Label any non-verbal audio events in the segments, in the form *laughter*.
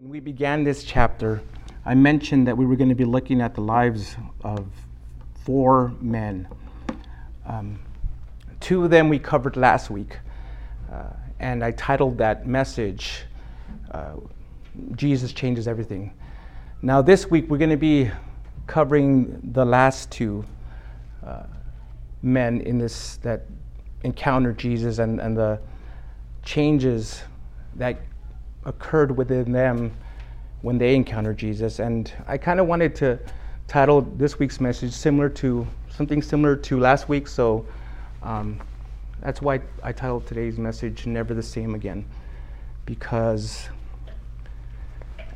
When we began this chapter, I mentioned that we were going to be looking at the lives of four men. Um, two of them we covered last week, uh, and I titled that message, uh, Jesus Changes Everything. Now, this week we're going to be covering the last two uh, men in this that encountered Jesus and, and the changes that occurred within them when they encountered Jesus. And I kind of wanted to title this week's message similar to something similar to last week. So um, that's why I titled today's message Never the Same Again. Because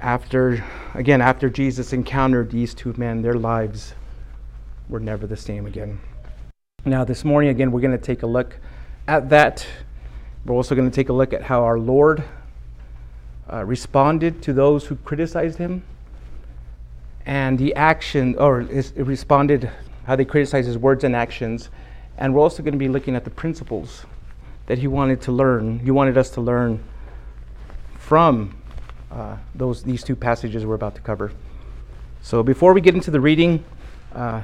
after, again, after Jesus encountered these two men, their lives were never the same again. Now, this morning, again, we're going to take a look at that. We're also going to take a look at how our Lord uh, responded to those who criticized him, and the action, or is, responded how they criticized his words and actions. And we're also going to be looking at the principles that he wanted to learn. He wanted us to learn from uh, those these two passages we're about to cover. So before we get into the reading, uh,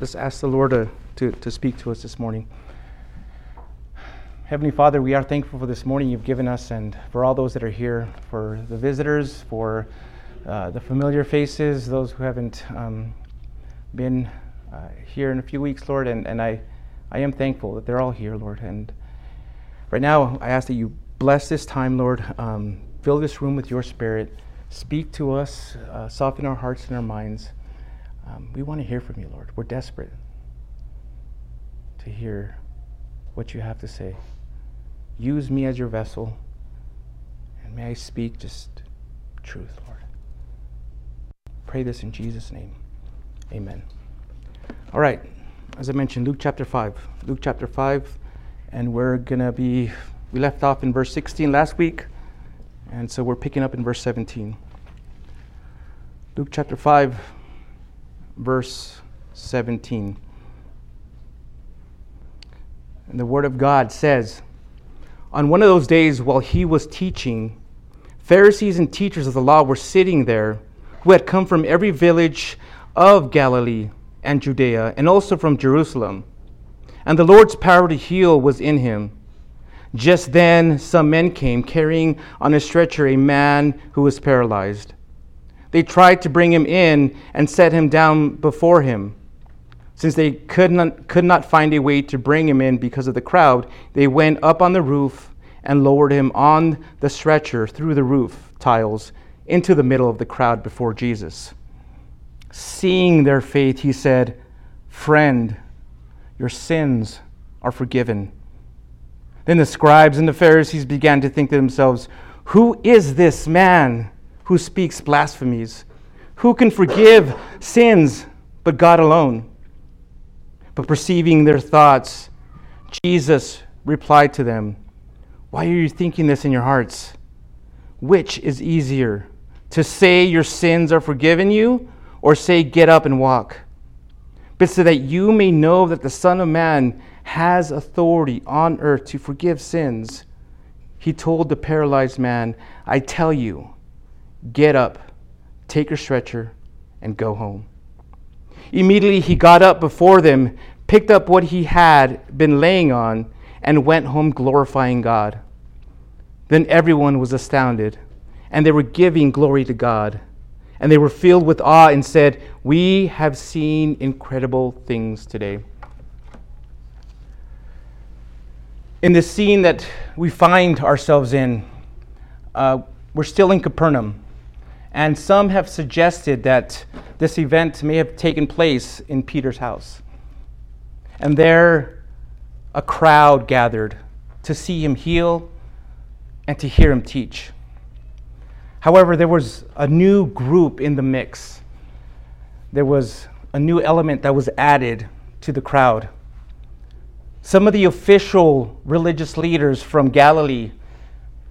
let's ask the Lord to, to, to speak to us this morning. Heavenly Father, we are thankful for this morning you've given us and for all those that are here, for the visitors, for uh, the familiar faces, those who haven't um, been uh, here in a few weeks, Lord. And, and I, I am thankful that they're all here, Lord. And right now, I ask that you bless this time, Lord. Um, fill this room with your spirit. Speak to us, uh, soften our hearts and our minds. Um, we want to hear from you, Lord. We're desperate to hear what you have to say. Use me as your vessel, and may I speak just truth, Lord. Pray this in Jesus' name. Amen. All right, as I mentioned, Luke chapter 5. Luke chapter 5, and we're going to be, we left off in verse 16 last week, and so we're picking up in verse 17. Luke chapter 5, verse 17. And the Word of God says, on one of those days, while he was teaching, Pharisees and teachers of the law were sitting there who had come from every village of Galilee and Judea, and also from Jerusalem. And the Lord's power to heal was in him. Just then, some men came carrying on a stretcher a man who was paralyzed. They tried to bring him in and set him down before him. Since they could not, could not find a way to bring him in because of the crowd, they went up on the roof and lowered him on the stretcher through the roof tiles into the middle of the crowd before Jesus. Seeing their faith, he said, Friend, your sins are forgiven. Then the scribes and the Pharisees began to think to themselves, Who is this man who speaks blasphemies? Who can forgive sins but God alone? But perceiving their thoughts, Jesus replied to them, Why are you thinking this in your hearts? Which is easier, to say your sins are forgiven you, or say, Get up and walk? But so that you may know that the Son of Man has authority on earth to forgive sins, he told the paralyzed man, I tell you, get up, take your stretcher, and go home. Immediately he got up before them, picked up what he had been laying on, and went home glorifying God. Then everyone was astounded, and they were giving glory to God. And they were filled with awe and said, We have seen incredible things today. In the scene that we find ourselves in, uh, we're still in Capernaum. And some have suggested that this event may have taken place in Peter's house. And there, a crowd gathered to see him heal and to hear him teach. However, there was a new group in the mix. There was a new element that was added to the crowd. Some of the official religious leaders from Galilee,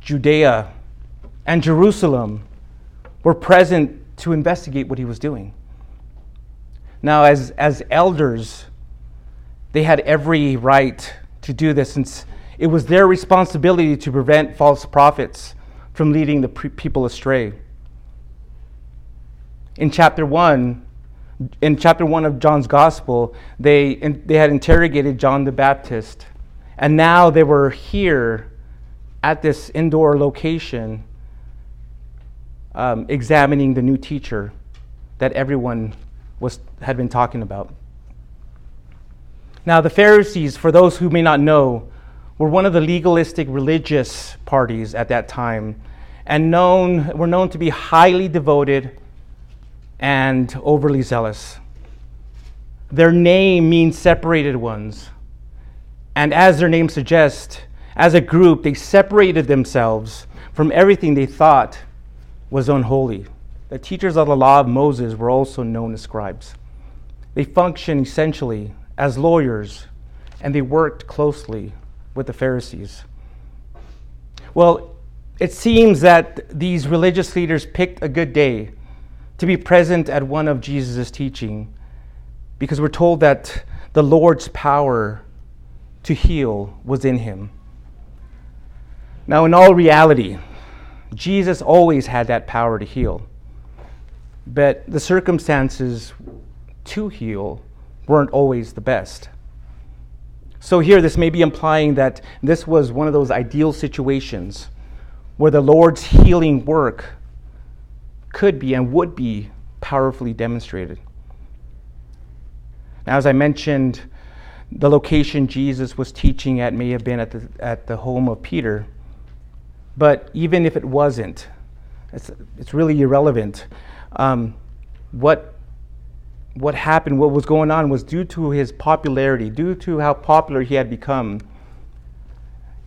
Judea, and Jerusalem were present to investigate what he was doing. Now, as, as elders, they had every right to do this since it was their responsibility to prevent false prophets from leading the pre- people astray. In chapter 1, in chapter 1 of John's gospel, they, in, they had interrogated John the Baptist. And now they were here at this indoor location um, examining the new teacher that everyone was, had been talking about. Now, the Pharisees, for those who may not know, were one of the legalistic religious parties at that time and known, were known to be highly devoted and overly zealous. Their name means separated ones. And as their name suggests, as a group, they separated themselves from everything they thought was unholy. The teachers of the law of Moses were also known as scribes. They functioned essentially as lawyers, and they worked closely with the Pharisees. Well, it seems that these religious leaders picked a good day to be present at one of Jesus' teaching because we're told that the Lord's power to heal was in him. Now, in all reality, Jesus always had that power to heal. But the circumstances to heal weren't always the best. So, here, this may be implying that this was one of those ideal situations where the Lord's healing work could be and would be powerfully demonstrated. Now, as I mentioned, the location Jesus was teaching at may have been at the, at the home of Peter. But even if it wasn't, it's, it's really irrelevant. Um, what, what happened, what was going on, was due to his popularity, due to how popular he had become.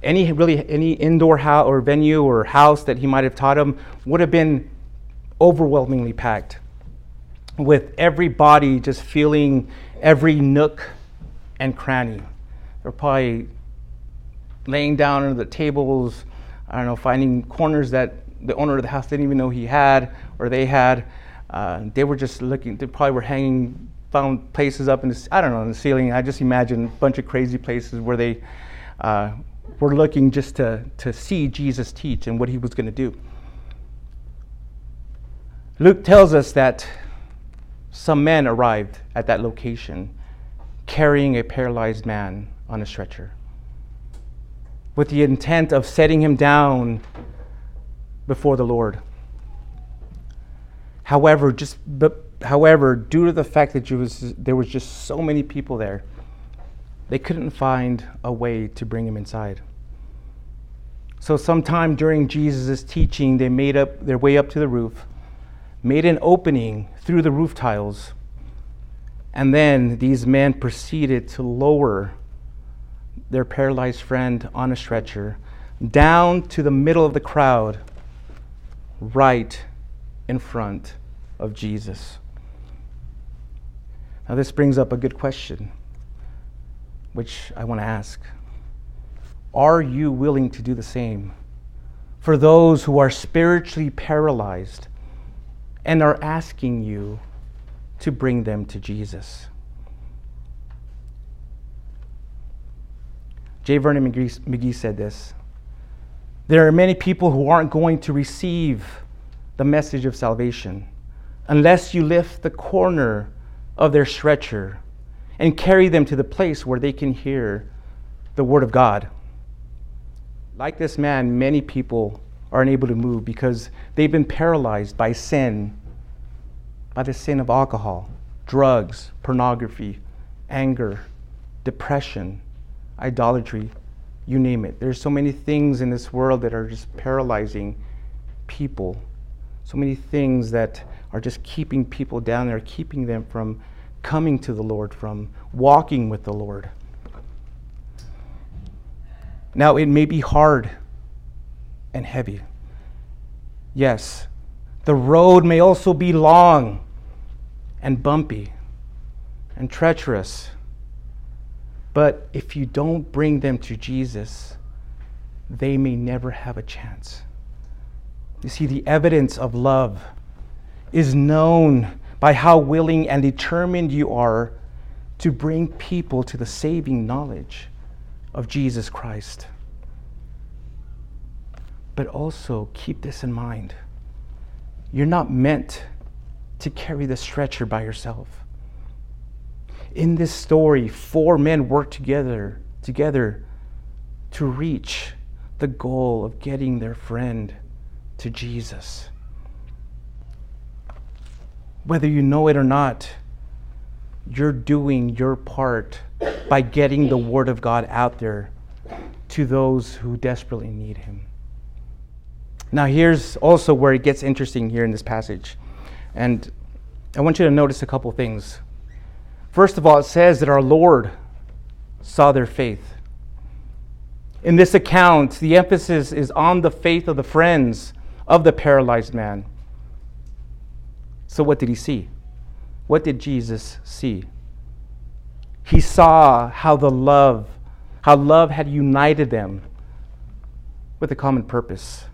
Any really any indoor house or venue or house that he might have taught him would have been overwhelmingly packed, with everybody just feeling every nook and cranny. They're probably laying down under the tables, I don't know, finding corners that the owner of the house didn't even know he had or they had. Uh, they were just looking, they probably were hanging, found places up in the, I don't know, in the ceiling. I just imagine a bunch of crazy places where they uh, were looking just to, to see Jesus teach and what he was going to do. Luke tells us that some men arrived at that location carrying a paralyzed man on a stretcher with the intent of setting him down before the Lord. However, just but, however, due to the fact that was, there was just so many people there, they couldn't find a way to bring him inside. So sometime during Jesus' teaching, they made up their way up to the roof, made an opening through the roof tiles, and then these men proceeded to lower their paralyzed friend on a stretcher down to the middle of the crowd, right in front of Jesus. Now, this brings up a good question, which I want to ask. Are you willing to do the same for those who are spiritually paralyzed and are asking you to bring them to Jesus? J. Vernon McGee, McGee said this There are many people who aren't going to receive the message of salvation unless you lift the corner of their stretcher and carry them to the place where they can hear the Word of God. Like this man, many people are unable to move because they've been paralyzed by sin, by the sin of alcohol, drugs, pornography, anger, depression, idolatry, you name it. There's so many things in this world that are just paralyzing people. So many things that are just keeping people down there, keeping them from coming to the Lord, from walking with the Lord. Now, it may be hard and heavy. Yes, the road may also be long and bumpy and treacherous. But if you don't bring them to Jesus, they may never have a chance. You see, the evidence of love is known by how willing and determined you are to bring people to the saving knowledge of Jesus Christ. But also keep this in mind you're not meant to carry the stretcher by yourself. In this story, four men work together together to reach the goal of getting their friend to Jesus. Whether you know it or not, you're doing your part by getting the Word of God out there to those who desperately need Him. Now, here's also where it gets interesting here in this passage. And I want you to notice a couple things. First of all, it says that our Lord saw their faith. In this account, the emphasis is on the faith of the friends of the paralyzed man. So, what did he see? What did Jesus see? He saw how the love, how love had united them with a common purpose.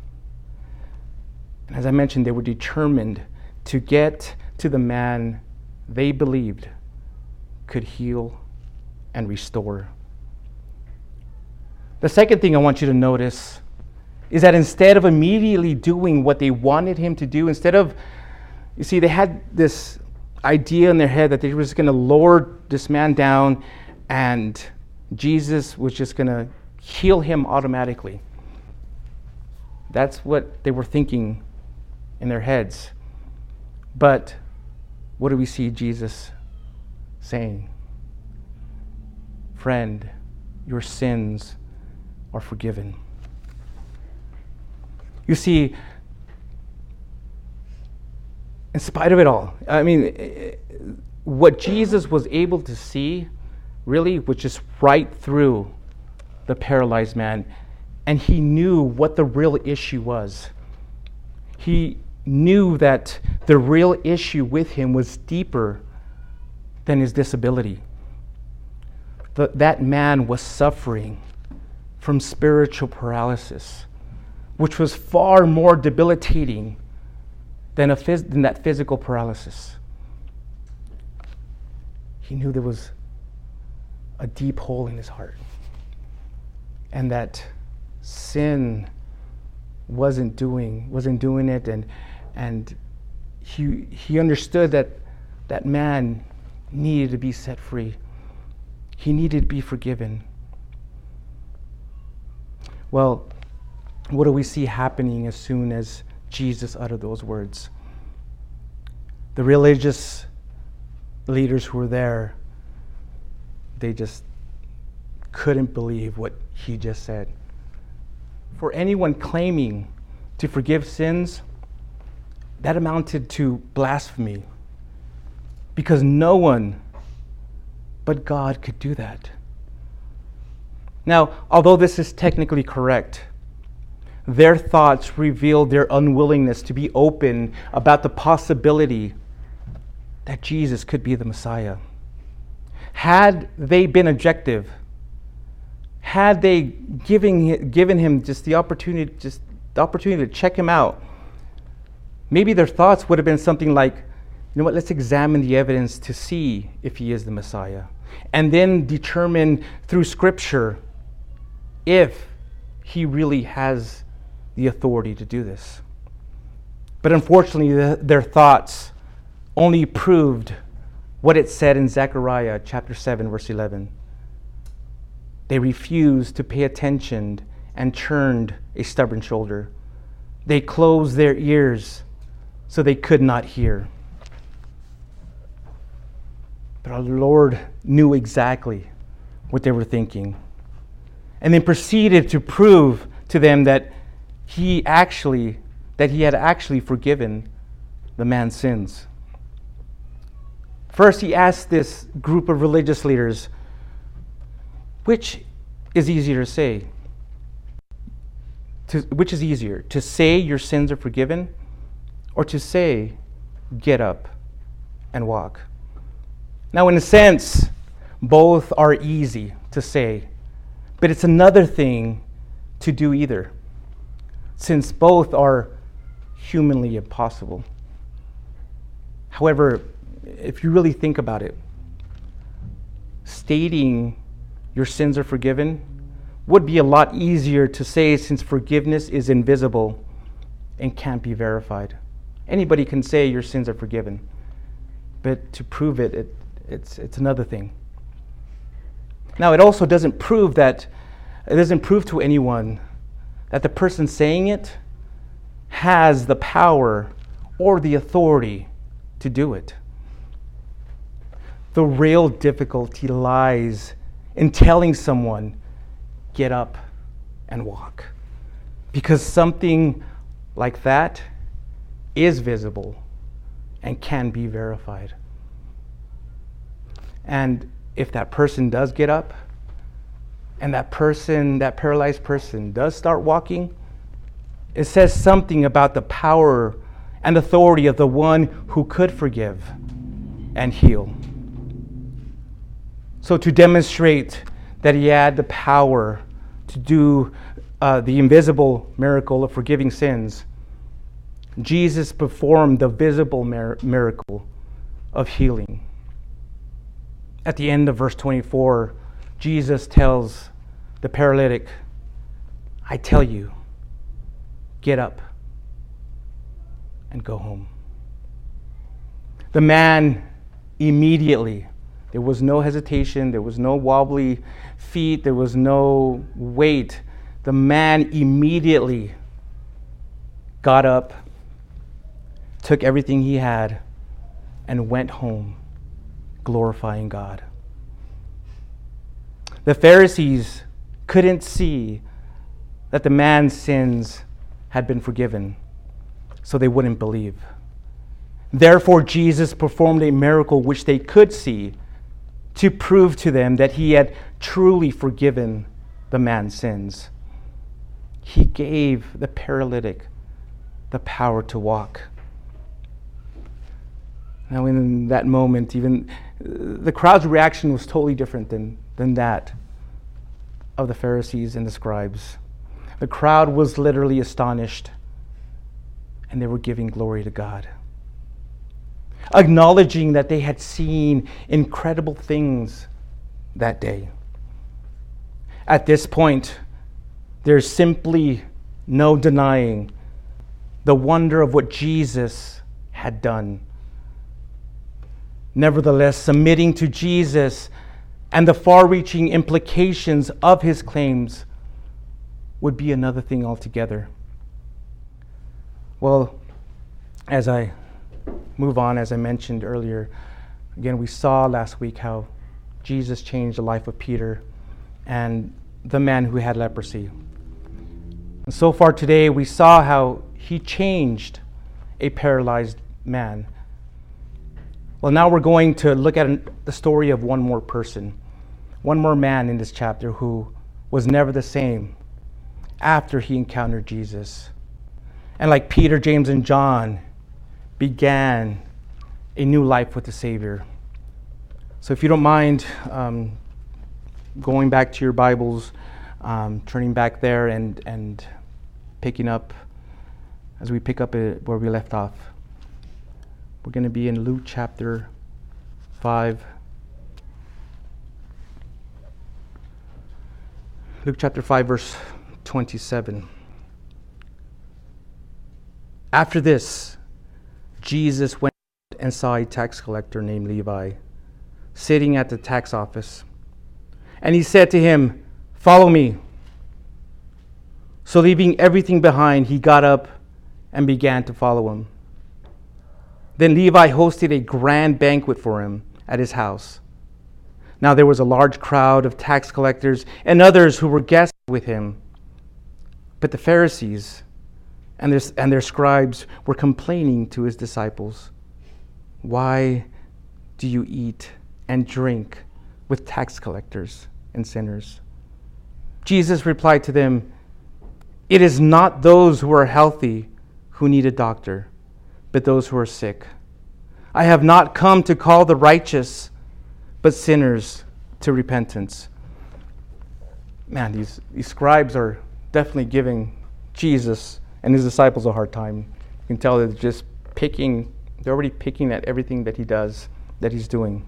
And as I mentioned, they were determined to get to the man they believed could heal and restore. The second thing I want you to notice is that instead of immediately doing what they wanted him to do, instead of, you see, they had this idea in their head that they were just going to lower this man down and Jesus was just going to heal him automatically. That's what they were thinking in their heads. But what do we see Jesus saying? Friend, your sins are forgiven. You see, in spite of it all, I mean, what Jesus was able to see really was just right through the paralyzed man. And he knew what the real issue was. He knew that the real issue with him was deeper than his disability. The, that man was suffering from spiritual paralysis, which was far more debilitating than, a phys- than that physical paralysis. He knew there was a deep hole in his heart, and that sin wasn't doing wasn't doing it, and and he he understood that that man needed to be set free. He needed to be forgiven. Well, what do we see happening as soon as Jesus uttered those words? The religious leaders who were there, they just couldn't believe what he just said. For anyone claiming to forgive sins, that amounted to blasphemy because no one but God could do that. Now, although this is technically correct, their thoughts revealed their unwillingness to be open about the possibility that Jesus could be the Messiah. Had they been objective, had they giving, given him just the opportunity, just the opportunity to check him out, maybe their thoughts would have been something like, you know what, let's examine the evidence to see if he is the Messiah. And then determine through Scripture if he really has the authority to do this. But unfortunately, the, their thoughts only proved what it said in Zechariah chapter 7, verse 11. They refused to pay attention and turned a stubborn shoulder. They closed their ears so they could not hear. But our Lord knew exactly what they were thinking. And then proceeded to prove to them that he actually that he had actually forgiven the man's sins. First, he asked this group of religious leaders, which is easier to say? To, which is easier, to say your sins are forgiven or to say, get up and walk? Now, in a sense, both are easy to say, but it's another thing to do either, since both are humanly impossible. However, if you really think about it, stating your sins are forgiven would be a lot easier to say since forgiveness is invisible and can't be verified. Anybody can say your sins are forgiven. but to prove it, it it's, it's another thing. Now, it also doesn't prove that, it doesn't prove to anyone that the person saying it has the power or the authority to do it. The real difficulty lies in telling someone, get up and walk. Because something like that is visible and can be verified. And if that person does get up and that person, that paralyzed person, does start walking, it says something about the power and authority of the one who could forgive and heal. So, to demonstrate that he had the power to do uh, the invisible miracle of forgiving sins, Jesus performed the visible mir- miracle of healing. At the end of verse 24, Jesus tells the paralytic, I tell you, get up and go home. The man immediately there was no hesitation, there was no wobbly feet, there was no wait. The man immediately got up, took everything he had, and went home, glorifying God. The Pharisees couldn't see that the man's sins had been forgiven, so they wouldn't believe. Therefore, Jesus performed a miracle which they could see to prove to them that he had truly forgiven the man's sins. He gave the paralytic the power to walk. Now, in that moment, even the crowd's reaction was totally different than, than that of the Pharisees and the scribes. The crowd was literally astonished, and they were giving glory to God acknowledging that they had seen incredible things that day. At this point, there's simply no denying the wonder of what Jesus had done. Nevertheless, submitting to Jesus and the far reaching implications of his claims would be another thing altogether. Well, as I move on, as I mentioned earlier, again, we saw last week how Jesus changed the life of Peter and the man who had leprosy. And so far today, we saw how he changed a paralyzed man. Well, now we're going to look at the story of one more person, one more man in this chapter who was never the same after he encountered Jesus. And like Peter, James, and John, began a new life with the Savior. So, if you don't mind um, going back to your Bibles, um, turning back there and, and picking up as we pick up where we left off. We're going to be in Luke chapter 5. Luke chapter 5, verse 27. After this, Jesus went and saw a tax collector named Levi sitting at the tax office. And he said to him, Follow me. So, leaving everything behind, he got up and began to follow him. Then Levi hosted a grand banquet for him at his house. Now there was a large crowd of tax collectors and others who were guests with him. But the Pharisees and their, and their scribes were complaining to his disciples, Why do you eat and drink with tax collectors and sinners? Jesus replied to them, It is not those who are healthy who need a doctor, but those who are sick. I have not come to call the righteous, but sinners to repentance. Man, these, these scribes are definitely giving Jesus and his disciples a hard time. You can tell they're just picking, they're already picking at everything that he does, that he's doing.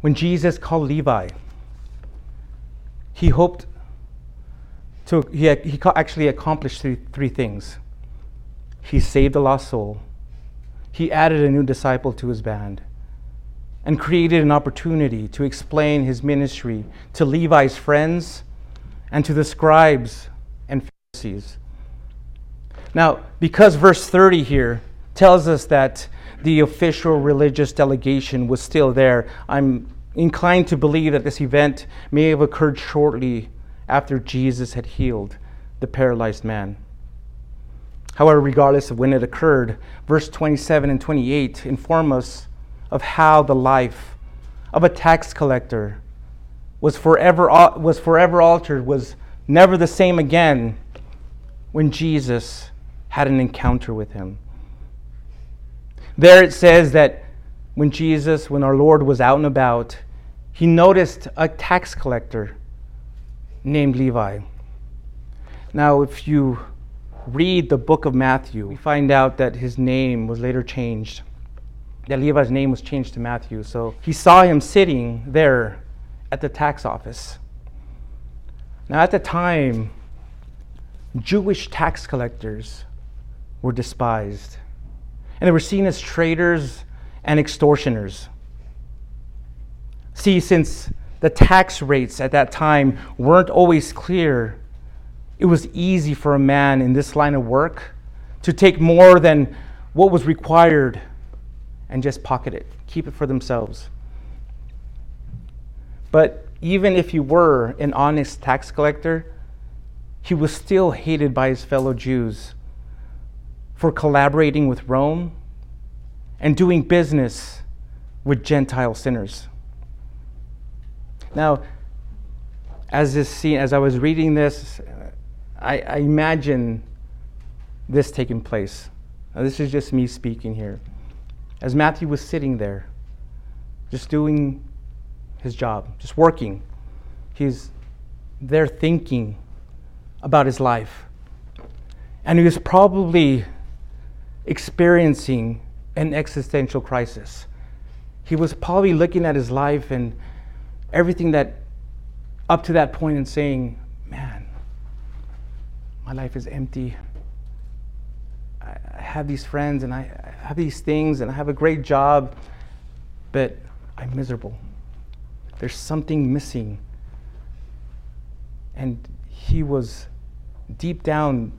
When Jesus called Levi, he hoped to, he, he actually accomplished three, three things. He saved a lost soul, he added a new disciple to his band and created an opportunity to explain his ministry to Levi's friends and to the scribes and Pharisees. Now, because verse 30 here tells us that the official religious delegation was still there, I'm inclined to believe that this event may have occurred shortly after Jesus had healed the paralyzed man. However, regardless of when it occurred, verse 27 and 28 inform us of how the life of a tax collector was forever, was forever altered, was never the same again when Jesus had an encounter with him. There it says that when Jesus, when our Lord was out and about, he noticed a tax collector named Levi. Now, if you read the book of Matthew, we find out that his name was later changed that Levi's name was changed to Matthew. So he saw him sitting there at the tax office. Now, at the time, Jewish tax collectors were despised, and they were seen as traitors and extortioners. See, since the tax rates at that time weren't always clear, it was easy for a man in this line of work to take more than what was required and just pocket it, keep it for themselves. But even if he were an honest tax collector, he was still hated by his fellow Jews for collaborating with Rome and doing business with Gentile sinners. Now, as this scene, as I was reading this, I, I imagine this taking place. Now, this is just me speaking here as Matthew was sitting there, just doing his job, just working, he's there thinking about his life. And he was probably experiencing an existential crisis. He was probably looking at his life and everything that up to that point and saying, Man, my life is empty. I have these friends and I have these things and I have a great job, but I'm miserable. There's something missing. And he was deep down,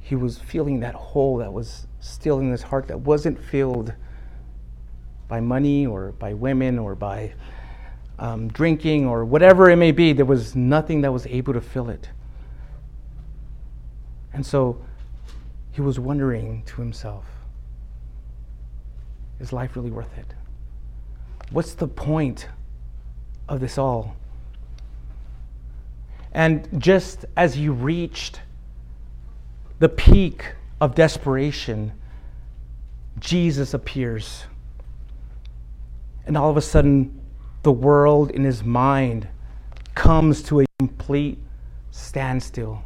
he was feeling that hole that was still in his heart that wasn't filled by money or by women or by um, drinking or whatever it may be. There was nothing that was able to fill it. And so he was wondering to himself, is life really worth it? What's the point of this all? And just as he reached the peak of desperation, Jesus appears. And all of a sudden, the world in his mind comes to a complete standstill.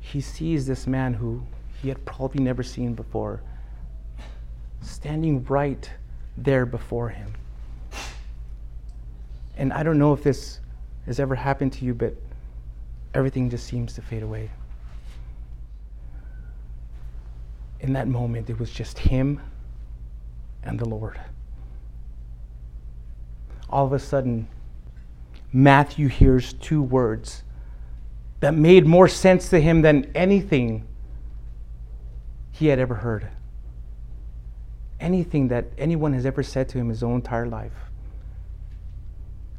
He sees this man who he had probably never seen before, standing right there before him. And I don't know if this has ever happened to you, but everything just seems to fade away. In that moment, it was just him and the Lord. All of a sudden, Matthew hears two words that made more sense to him than anything he had ever heard. Anything that anyone has ever said to him his own entire life.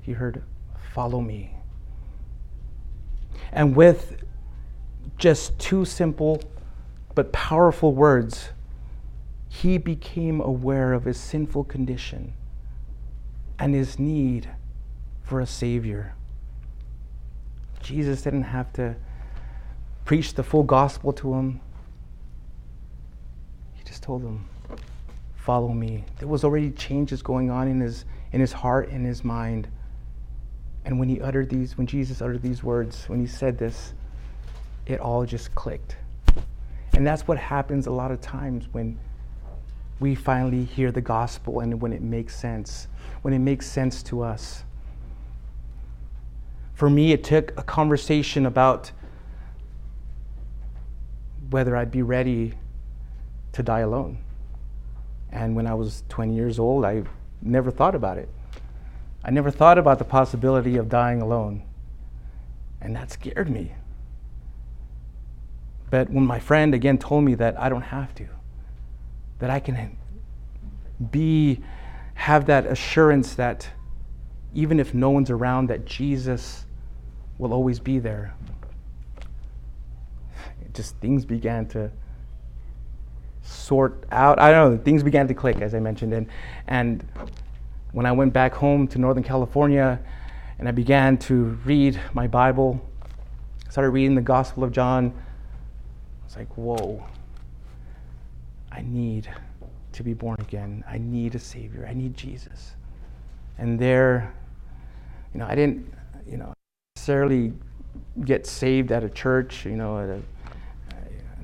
He heard, Follow me. And with just two simple but powerful words, he became aware of his sinful condition and his need for a Savior. Jesus didn't have to preach the full gospel to him he just told him, Follow me. There was already changes going on in his, in his heart and his mind. And when he uttered these, when Jesus uttered these words, when he said this, it all just clicked. And that's what happens a lot of times when we finally hear the gospel and when it makes sense, when it makes sense to us. For me, it took a conversation about whether I'd be ready to die alone. And when I was 20 years old, I never thought about it. I never thought about the possibility of dying alone. And that scared me. But when my friend again told me that I don't have to, that I can be, have that assurance that even if no one's around, that Jesus will always be there. Just things began to sort out. I don't know, things began to click, as I mentioned. And, and when I went back home to Northern California and I began to read my Bible, started reading the Gospel of John, I was like, whoa, I need to be born again. I need a Savior. I need Jesus. And there, you know, I didn't, you know, necessarily get saved at a church, you know, a,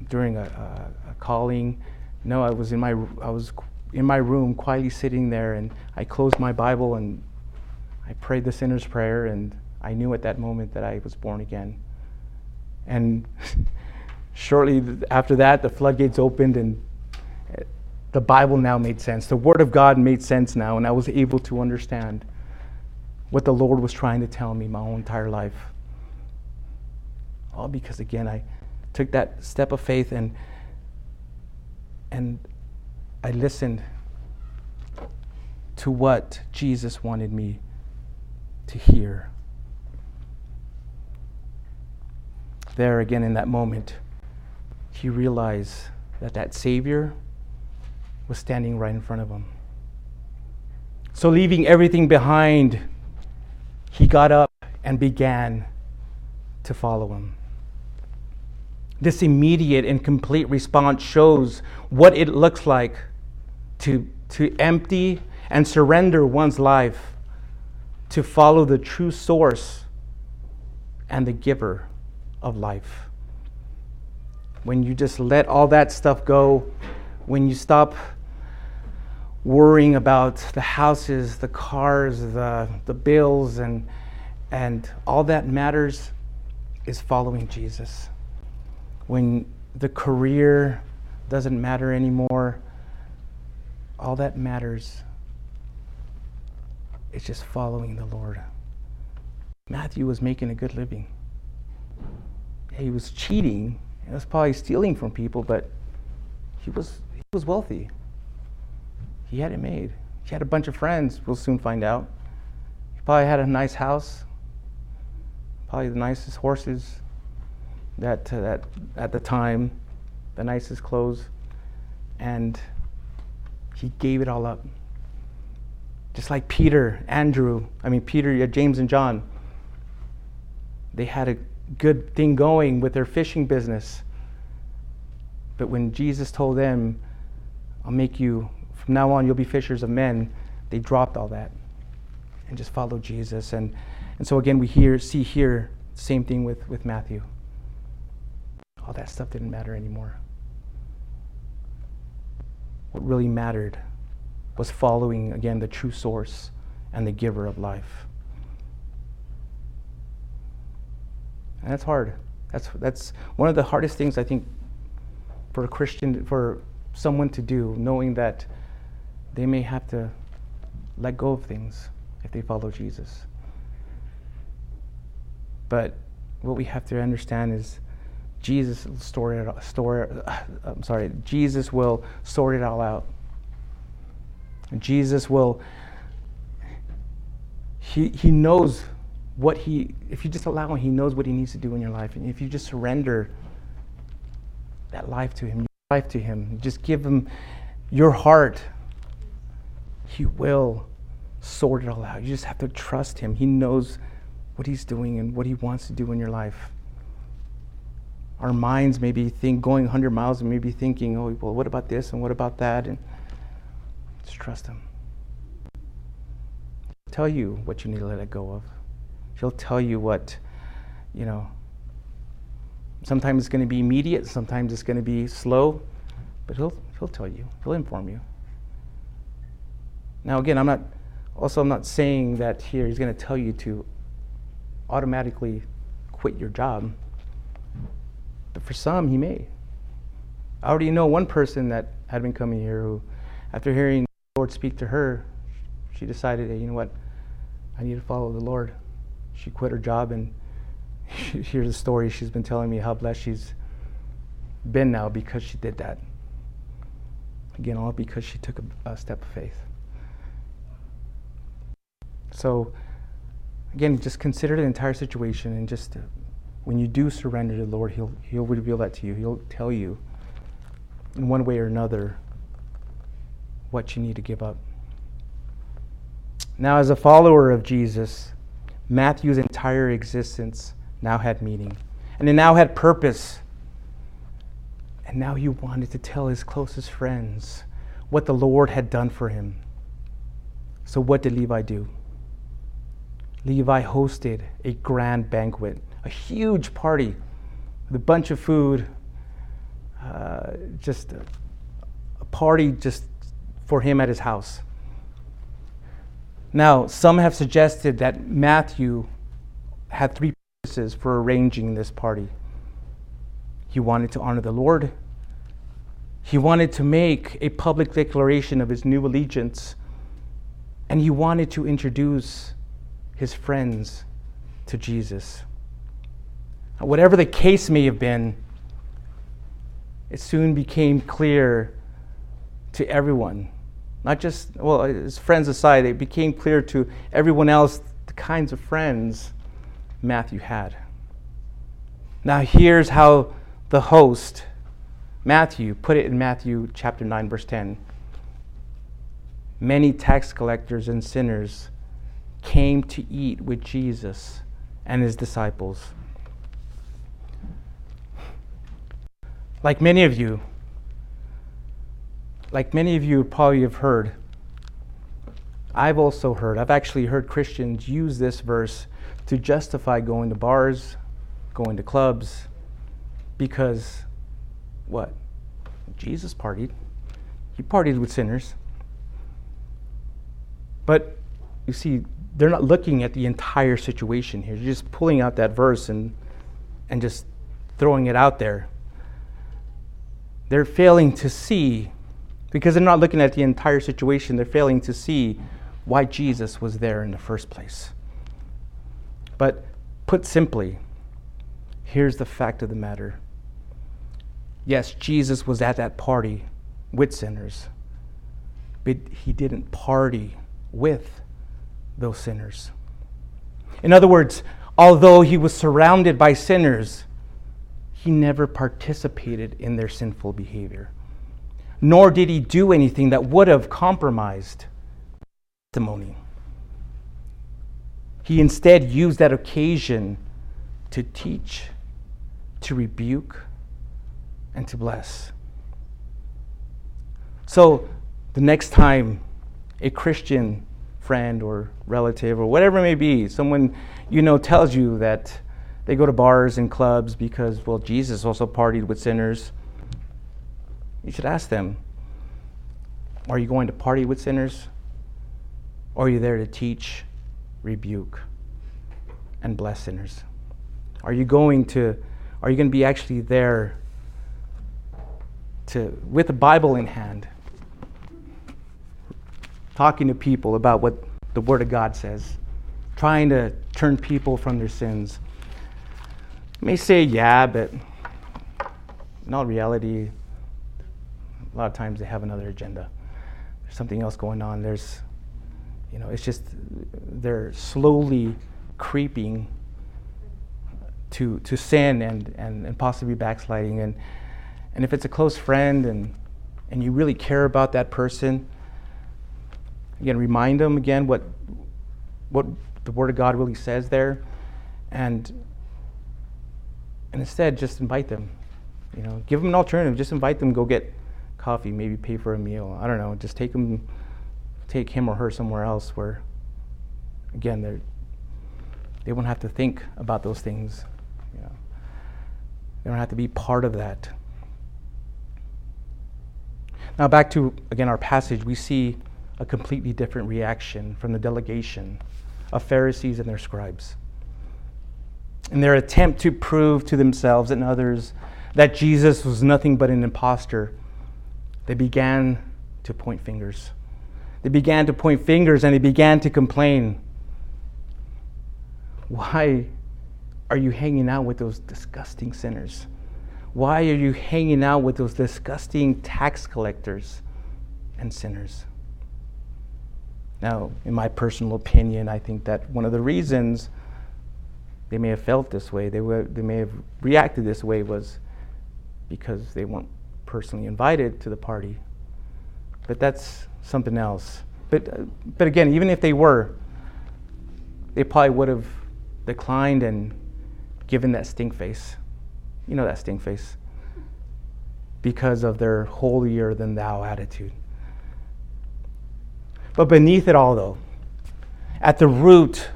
during a, a, a calling. No, I was in my I was in my room quietly sitting there and I closed my Bible and I prayed the sinner's prayer and I knew at that moment that I was born again. And *laughs* shortly after that the floodgates opened and the Bible now made sense. The Word of God made sense now and I was able to understand what the Lord was trying to tell me my whole entire life. All because again I took that step of faith and and I listened to what Jesus wanted me to hear. There again in that moment, he realized that that Savior was standing right in front of him. So, leaving everything behind, he got up and began to follow him. This immediate and complete response shows what it looks like to, to empty and surrender one's life to follow the true source and the giver of life. When you just let all that stuff go, when you stop worrying about the houses, the cars, the, the bills, and, and all that matters is following Jesus when the career doesn't matter anymore, all that matters is just following the Lord. Matthew was making a good living. He was cheating. He was probably stealing from people, but he was, he was wealthy. He had it made. He had a bunch of friends, we'll soon find out. He probably had a nice house, probably the nicest horses, that, uh, that at the time, the nicest clothes, and he gave it all up. Just like Peter, Andrew, I mean, Peter, James, and John, they had a good thing going with their fishing business. But when Jesus told them, I'll make you, from now on, you'll be fishers of men, they dropped all that and just followed Jesus. And, and so again, we hear, see here, same thing with, with Matthew all that stuff didn't matter anymore. What really mattered was following, again, the true source and the giver of life. And that's hard. That's, that's one of the hardest things, I think, for a Christian, for someone to do, knowing that they may have to let go of things if they follow Jesus. But what we have to understand is Jesus will sort it, store, uh, I'm sorry, Jesus will sort it all out. Jesus will, he, he knows what he, if you just allow him, he knows what he needs to do in your life. And if you just surrender that life to him, life to him, just give him your heart, he will sort it all out. You just have to trust him. He knows what he's doing and what he wants to do in your life our minds may be think, going 100 miles and maybe thinking, oh, well, what about this and what about that? And just trust Him. He'll tell you what you need to let it go of. He'll tell you what, you know, sometimes it's going to be immediate, sometimes it's going to be slow, but He'll, he'll tell you, He'll inform you. Now, again, I'm not, also, I'm not saying that here He's going to tell you to automatically quit your job but for some, he may. I already know one person that had been coming here who after hearing the Lord speak to her, she decided, hey, you know what? I need to follow the Lord. She quit her job, and *laughs* here's the story she's been telling me how blessed she's been now because she did that. Again, all because she took a, a step of faith. So, again, just consider the entire situation and just when you do surrender to the Lord, He'll, He'll reveal that to you. He'll tell you in one way or another what you need to give up. Now, as a follower of Jesus, Matthew's entire existence now had meaning, and it now had purpose. And now he wanted to tell his closest friends what the Lord had done for him. So, what did Levi do? Levi hosted a grand banquet, a huge party with a bunch of food, uh, just a, a party just for him at his house. Now, some have suggested that Matthew had three purposes for arranging this party. He wanted to honor the Lord. He wanted to make a public declaration of his new allegiance. And he wanted to introduce his friends to Jesus. Whatever the case may have been, it soon became clear to everyone, not just, well, his friends aside, it became clear to everyone else the kinds of friends Matthew had. Now, here's how the host, Matthew, put it in Matthew chapter 9, verse 10. Many tax collectors and sinners came to eat with Jesus and his disciples. Like many of you, like many of you probably have heard, I've also heard, I've actually heard Christians use this verse to justify going to bars, going to clubs, because what? Jesus partied. He partied with sinners. But you see, they're not looking at the entire situation here. You're just pulling out that verse and, and just throwing it out there. They're failing to see, because they're not looking at the entire situation, they're failing to see why Jesus was there in the first place. But put simply, here's the fact of the matter. Yes, Jesus was at that party with sinners, but he didn't party with those sinners. In other words, although he was surrounded by sinners, he never participated in their sinful behavior. Nor did he do anything that would have compromised testimony. He instead used that occasion to teach, to rebuke, and to bless. So, the next time a Christian friend or relative or whatever it may be, someone you know tells you that they go to bars and clubs because, well, Jesus also partied with sinners, you should ask them Are you going to party with sinners? Or are you there to teach, rebuke, and bless sinners? Are you going to, are you going to be actually there to, with the Bible in hand, talking to people about what the Word of God says, trying to turn people from their sins. You may say, yeah, but in all reality, a lot of times they have another agenda. There's something else going on. There's, you know, it's just they're slowly creeping to, to sin and, and, and possibly backsliding. And, and if it's a close friend and, and you really care about that person, Again, remind them again what, what the Word of God really says there. And, and instead, just invite them. You know, give them an alternative. Just invite them, go get coffee, maybe pay for a meal. I don't know. Just take them, take him or her somewhere else where, again, they're, they won't have to think about those things. You know, they don't have to be part of that. Now, back to again our passage, we see a completely different reaction from the delegation of Pharisees and their scribes. In their attempt to prove to themselves and others that Jesus was nothing but an impostor, they began to point fingers. They began to point fingers and they began to complain. Why are you hanging out with those disgusting sinners? Why are you hanging out with those disgusting tax collectors and sinners? Now, in my personal opinion, I think that one of the reasons they may have felt this way, they, were, they may have reacted this way, was because they weren't personally invited to the party. But that's something else. But, uh, but again, even if they were, they probably would have declined and given that stink face. You know that stink face. Because of their holier than thou attitude. But beneath it all, though, at the root,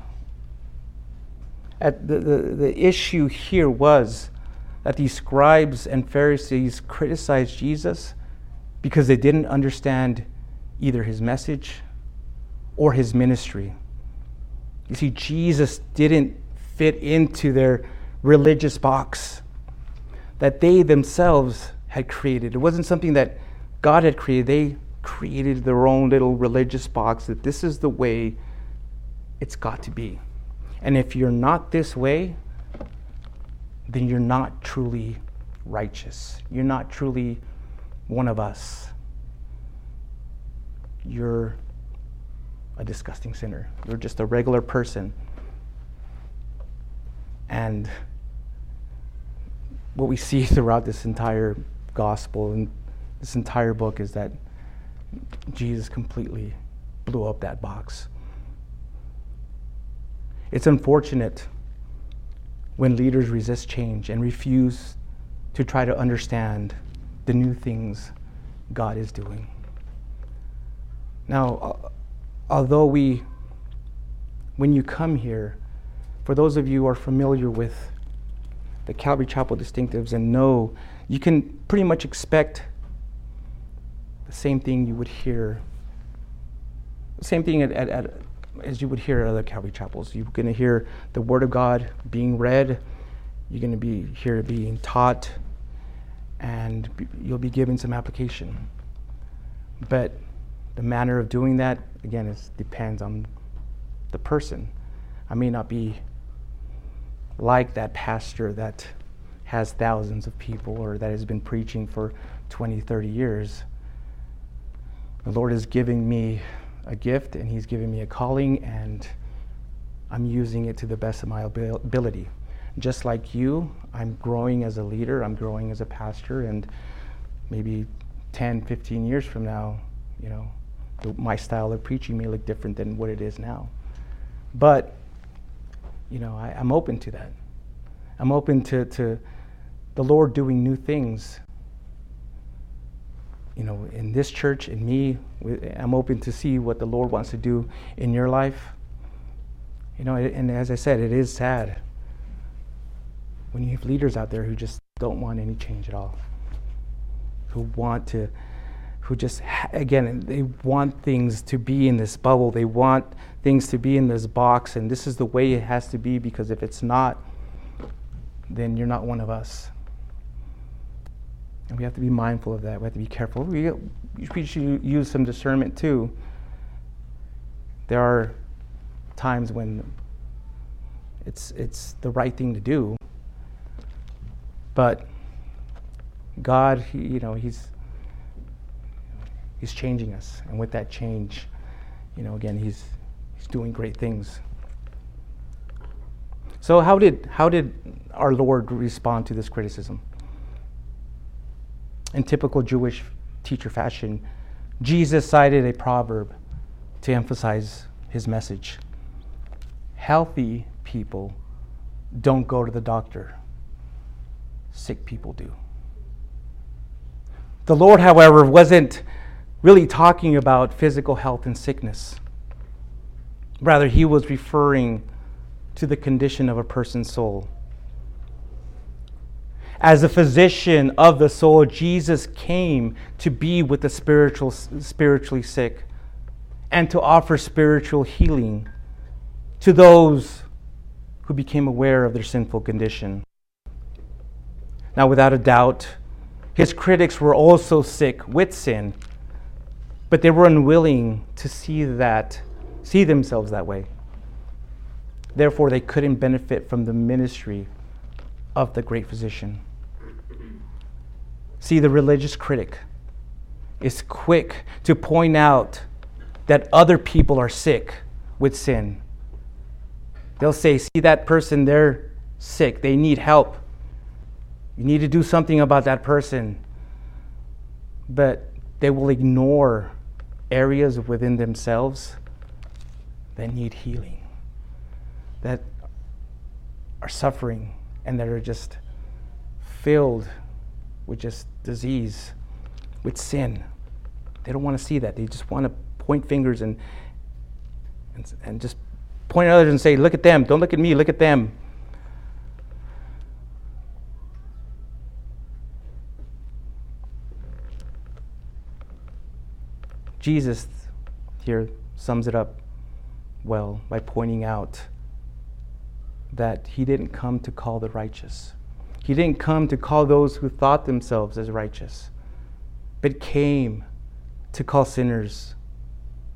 at the, the, the issue here was that these scribes and Pharisees criticized Jesus because they didn't understand either his message or his ministry. You see, Jesus didn't fit into their religious box that they themselves had created. It wasn't something that God had created. They created their own little religious box that this is the way it's got to be. And if you're not this way, then you're not truly righteous. You're not truly one of us. You're a disgusting sinner. You're just a regular person. And what we see *laughs* throughout this entire gospel and this entire book is that Jesus completely blew up that box. It's unfortunate when leaders resist change and refuse to try to understand the new things God is doing. Now, uh, although we, when you come here, for those of you who are familiar with the Calvary Chapel distinctives and know, you can pretty much expect same thing you would hear, same thing at, at, at as you would hear at other Calvary chapels. You're going to hear the Word of God being read. You're going to be here being taught, and you'll be given some application. But the manner of doing that, again, it depends on the person. I may not be like that pastor that has thousands of people or that has been preaching for 20, 30 years. The Lord is giving me a gift and He's giving me a calling, and I'm using it to the best of my ability. Just like you, I'm growing as a leader, I'm growing as a pastor, and maybe 10, 15 years from now, you know, my style of preaching may look different than what it is now. But, you know, I, I'm open to that. I'm open to, to the Lord doing new things you know, in this church, in me, I'm open to see what the Lord wants to do in your life. You know, and as I said, it is sad when you have leaders out there who just don't want any change at all, who want to, who just, again, they want things to be in this bubble. They want things to be in this box, and this is the way it has to be because if it's not, then you're not one of us. And we have to be mindful of that. We have to be careful. We, we should use some discernment too. There are times when it's, it's the right thing to do. But God, he, you know, He's, he's changing us. And with that change, you know, again, He's, he's doing great things. So, how did, how did our Lord respond to this criticism? In typical Jewish teacher fashion, Jesus cited a proverb to emphasize his message. Healthy people don't go to the doctor, sick people do. The Lord, however, wasn't really talking about physical health and sickness. Rather, he was referring to the condition of a person's soul. As a physician of the soul, Jesus came to be with the spiritual, spiritually sick and to offer spiritual healing to those who became aware of their sinful condition. Now, without a doubt, his critics were also sick with sin, but they were unwilling to see that, see themselves that way. Therefore, they couldn't benefit from the ministry of the great physician. See, the religious critic is quick to point out that other people are sick with sin. They'll say, See that person, they're sick, they need help. You need to do something about that person. But they will ignore areas within themselves that need healing, that are suffering, and that are just filled with just disease, with sin. They don't want to see that. They just want to point fingers and, and, and just point at others and say, Look at them. Don't look at me. Look at them. Jesus here sums it up well by pointing out that he didn't come to call the righteous. He didn't come to call those who thought themselves as righteous, but came to call sinners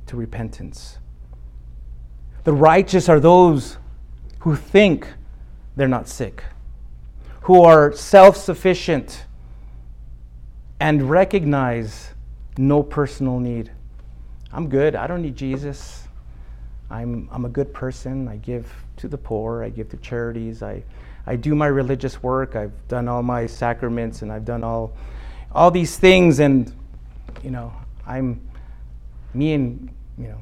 to repentance. The righteous are those who think they're not sick, who are self sufficient and recognize no personal need. I'm good. I don't need Jesus. I'm, I'm a good person. I give to the poor. I give to charities. I, I do my religious work. I've done all my sacraments and I've done all, all these things. And, you know, I'm, me and, you know,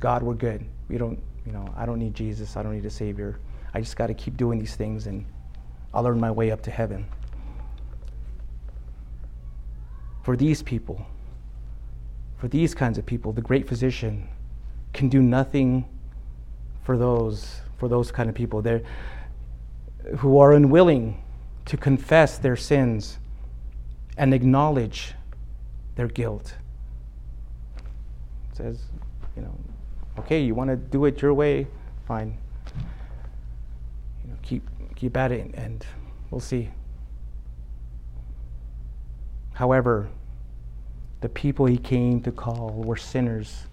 God, we're good. We don't, you know, I don't need Jesus. I don't need a Savior. I just got to keep doing these things and I'll earn my way up to heaven. For these people, for these kinds of people, the great physician can do nothing for those for those kind of people they who are unwilling to confess their sins and acknowledge their guilt. It says, you know, okay, you want to do it your way, fine. You know, keep keep at it and we'll see. However, the people he came to call were sinners,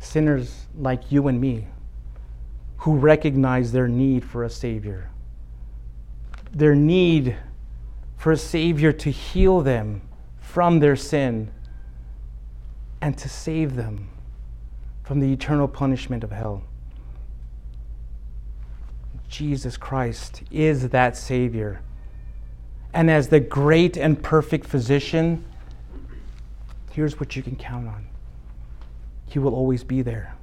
sinners like you and me, who recognize their need for a Savior, their need for a Savior to heal them from their sin and to save them from the eternal punishment of hell. Jesus Christ is that Savior. And as the great and perfect physician, here's what you can count on He will always be there.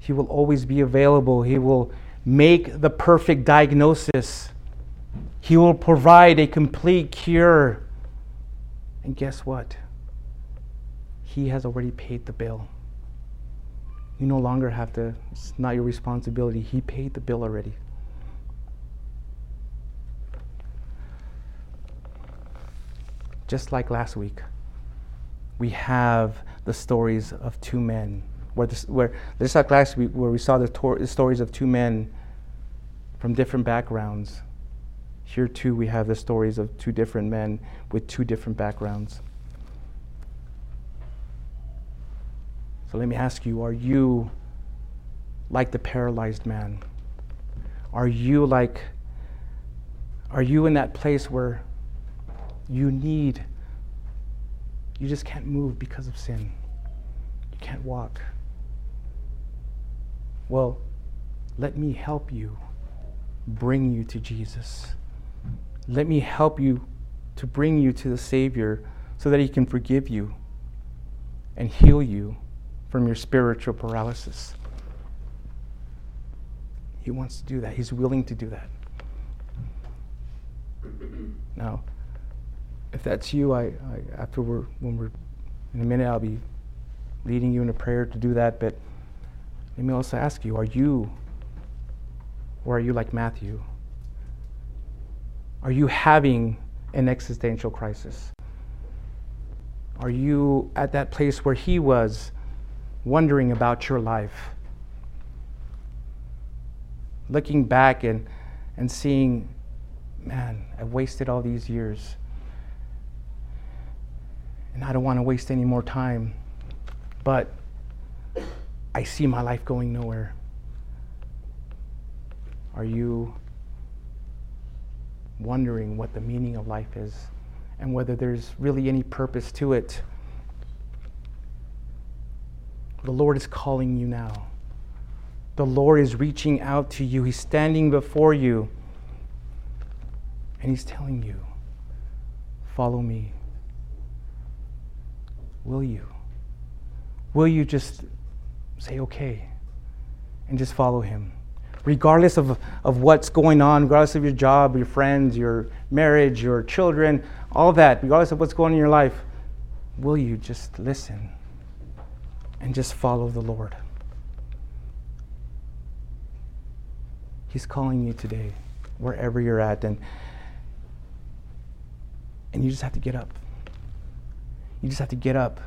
He will always be available. He will make the perfect diagnosis. He will provide a complete cure. And guess what? He has already paid the bill. You no longer have to, it's not your responsibility. He paid the bill already. Just like last week we have the stories of two men. Where, this, where this like last week, where we saw the, tor- the stories of two men from different backgrounds. Here too, we have the stories of two different men with two different backgrounds. So let me ask you are you like the paralyzed man? Are you like, are you in that place where you need you just can't move because of sin. You can't walk. Well, let me help you bring you to Jesus. Let me help you to bring you to the Savior so that He can forgive you and heal you from your spiritual paralysis. He wants to do that. He's willing to do that. Now, if that's you, I, I after we're when we're in a minute, I'll be leading you in a prayer to do that. But let me also ask you: Are you, or are you like Matthew? Are you having an existential crisis? Are you at that place where he was, wondering about your life? Looking back and, and seeing, man, I've wasted all these years and I don't want to waste any more time, but I see my life going nowhere. Are you wondering what the meaning of life is and whether there's really any purpose to it? The Lord is calling you now. The Lord is reaching out to you. He's standing before you. And He's telling you, Follow me. Will you? Will you just say, Okay, and just follow Him? Regardless of, of what's going on, regardless of your job, your friends, your marriage, your children, all that, regardless of what's going on in your life, will you just listen? and just follow the Lord. He's calling you today, wherever you're at, and, and you just have to get up. You just have to get up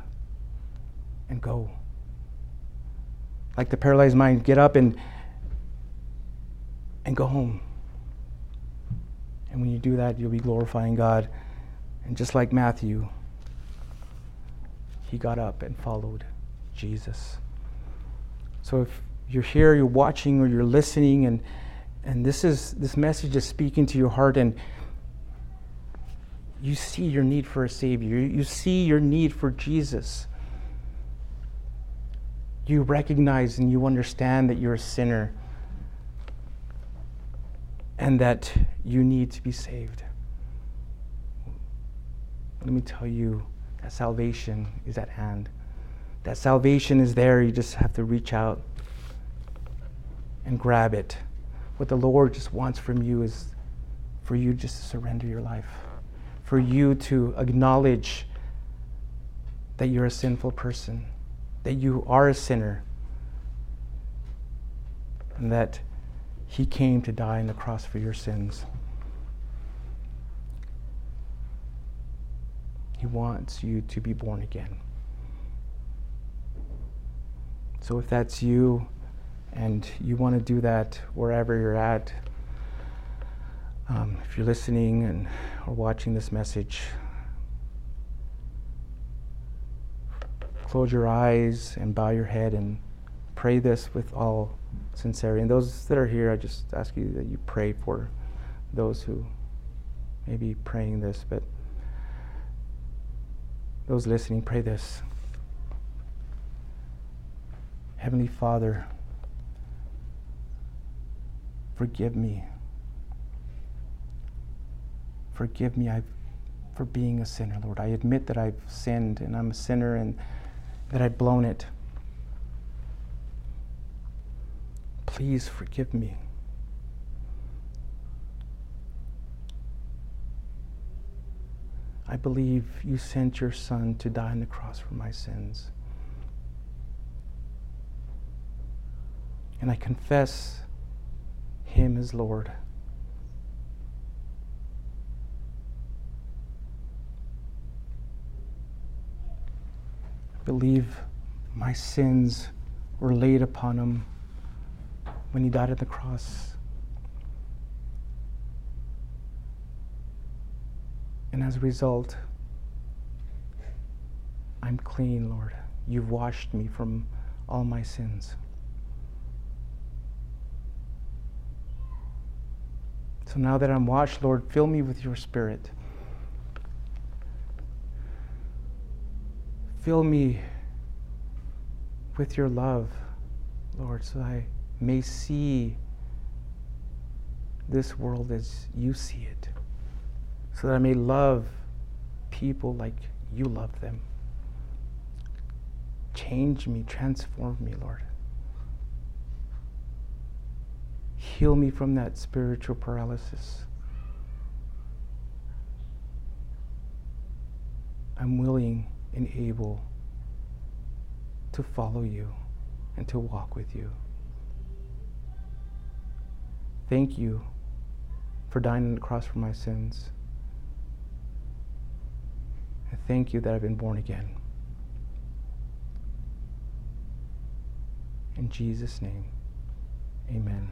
and go. Like the paralyzed mind, get up and and go home. And when you do that, you'll be glorifying God. And just like Matthew, he got up and followed. Jesus. So if you're here, you're watching, or you're listening, and and this is this message is speaking to your heart, and you see your need for a Savior. You see your need for Jesus. You recognize and you understand that you're a sinner and that you need to be saved. Let me tell you that salvation is at hand that salvation is there. You just have to reach out and grab it. What the Lord just wants from you is for you just to surrender your life, for you to acknowledge that you're a sinful person, that you are a sinner, and that He came to die on the cross for your sins. He wants you to be born again. So if that's you and you want to do that wherever you're at, um, if you're listening and or watching this message, close your eyes and bow your head and pray this with all sincerity. And those that are here, I just ask you that you pray for those who may be praying this, but those listening, pray this. Heavenly Father, forgive me. Forgive me I've, for being a sinner, Lord. I admit that I've sinned and I'm a sinner and that I've blown it. Please forgive me. I believe you sent your Son to die on the cross for my sins. and I confess Him as Lord. I believe my sins were laid upon Him when He died at the cross. And as a result, I'm clean, Lord. You've washed me from all my sins. So now that I'm washed, Lord, fill me with your spirit. Fill me with your love, Lord, so I may see this world as you see it, so that I may love people like you love them. Change me, transform me, Lord. Heal me from that spiritual paralysis. I'm willing and able to follow you and to walk with you. Thank you for dying on the cross for my sins. I thank you that I've been born again. In Jesus' name, amen.